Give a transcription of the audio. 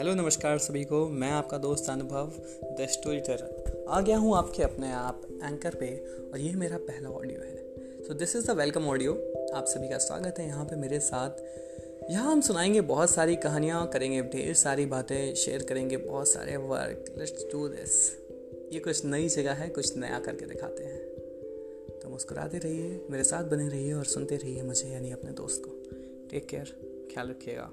Hello, नमस्कार सभी को। मैं आपका दोस्त अनुभव, द स्टोरी टेलर आ गया हूँ आपके अपने आप एंकर पे, और ये मेरा पहला ऑडियो है। So this is the welcome audio आप सभी का स्वागत है यहाँ पे मेरे साथ। यहाँ हम सुनाएँगे बहुत सारी कहानियाँ, करेंगे ढेर सारी बातें शेयर करेंगे बहुत सारे वर्क लेट्स डू दिस ये कुछ नई जगह है, कुछ नया करके दिखाते हैं। तो मुस्कुराते रहिए, मेरे साथ बने रहिए और सुनते रहिए मुझे यानी अपने दोस्त को। टेक केयर ख्याल रखिएगा।